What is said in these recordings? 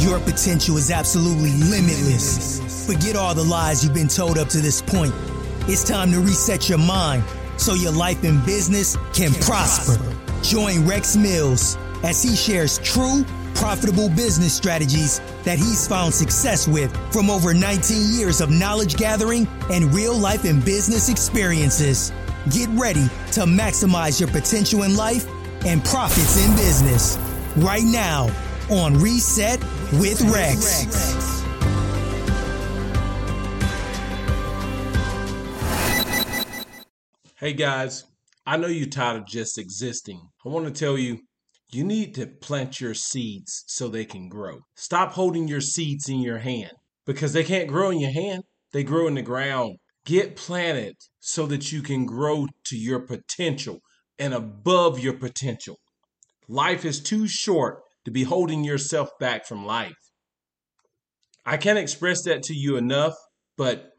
Your potential is absolutely limitless. Forget all the lies you've been told up to this point. It's time to reset your mind so your life and business can prosper. Join Rex Mills as he shares true, profitable business strategies that he's found success with from over 19 years of knowledge gathering and real life and business experiences. Get ready to maximize your potential in life and profits in business right now on Reset with Rex. Hey guys, I know you're tired of just existing. I want to tell you, you need to plant your seeds so they can grow. Stop holding your seeds in your hand because they can't grow in your hand, they grow in the ground. Get planted so that you can grow to your potential and above your potential. Life is too short to be holding yourself back from life. I can't express that to you enough, but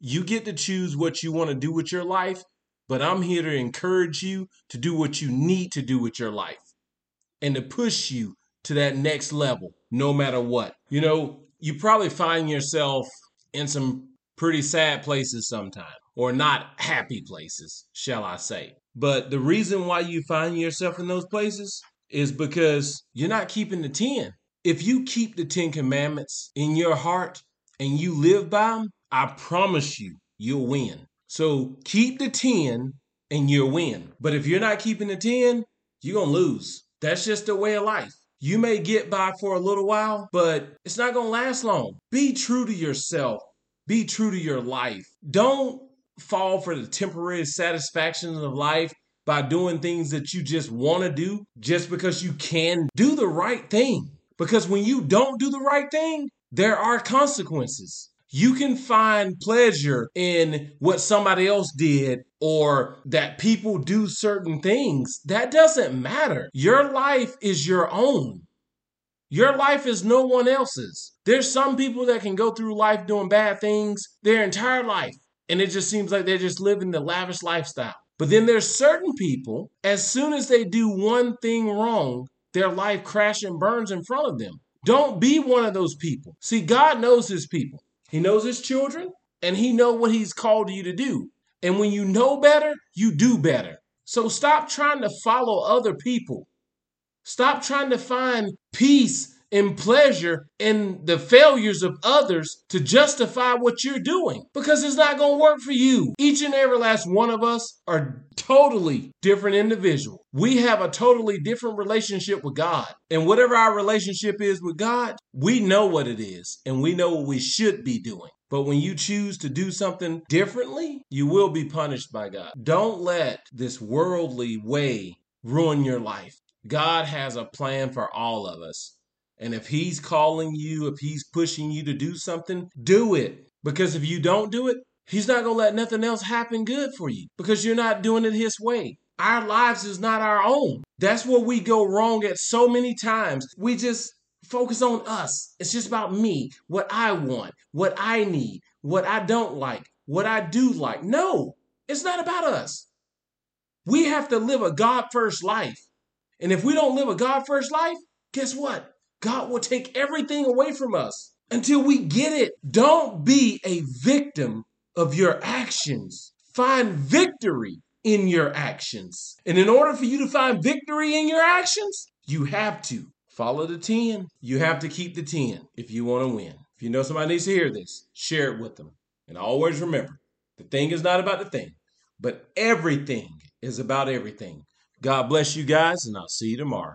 you get to choose what you want to do with your life but I'm here to encourage you to do what you need to do with your life and to push you to that next level, no matter what. You know, you probably find yourself in some pretty sad places sometimes, or not happy places, shall I say. But the reason why you find yourself in those places is because you're not keeping the 10. If you keep the 10 commandments in your heart and you live by them, I promise you, you'll win. So keep the 10 and you'll win. But if you're not keeping the 10, you're going to lose. That's just the way of life. You may get by for a little while, but it's not going to last long. Be true to yourself. Be true to your life. Don't fall for the temporary satisfactions of life by doing things that you just want to do just because you can do the right thing. Because when you don't do the right thing, there are consequences. You can find pleasure in what somebody else did or that people do certain things. That doesn't matter. Your life is your own. Your life is no one else's. There's some people that can go through life doing bad things their entire life, and it just seems like they're just living the lavish lifestyle. But then there's certain people, as soon as they do one thing wrong, their life crashes and burns in front of them. Don't be one of those people. See, God knows his people. He knows his children and he know what he's called you to do. And when you know better, you do better. So stop trying to follow other people. Stop trying to find peace and pleasure in the failures of others to justify what you're doing because it's not going to work for you. Each and every last one of us are totally different individuals. We have a totally different relationship with God. And whatever our relationship is with God, we know what it is and we know what we should be doing. But when you choose to do something differently, you will be punished by God. Don't let this worldly way ruin your life. God has a plan for all of us. And if he's calling you, if he's pushing you to do something, do it. Because if you don't do it, he's not going to let nothing else happen good for you because you're not doing it his way. Our lives is not our own. That's where we go wrong at so many times. We just focus on us. It's just about me, what I want, what I need, what I don't like, what I do like. No, it's not about us. We have to live a God first life. And if we don't live a God first life, guess what? God will take everything away from us until we get it. Don't be a victim of your actions. Find victory in your actions. And in order for you to find victory in your actions, you have to follow the 10. You have to keep the 10 if you want to win. If you know somebody needs to hear this, share it with them. And always remember the thing is not about the thing, but everything is about everything. God bless you guys, and I'll see you tomorrow.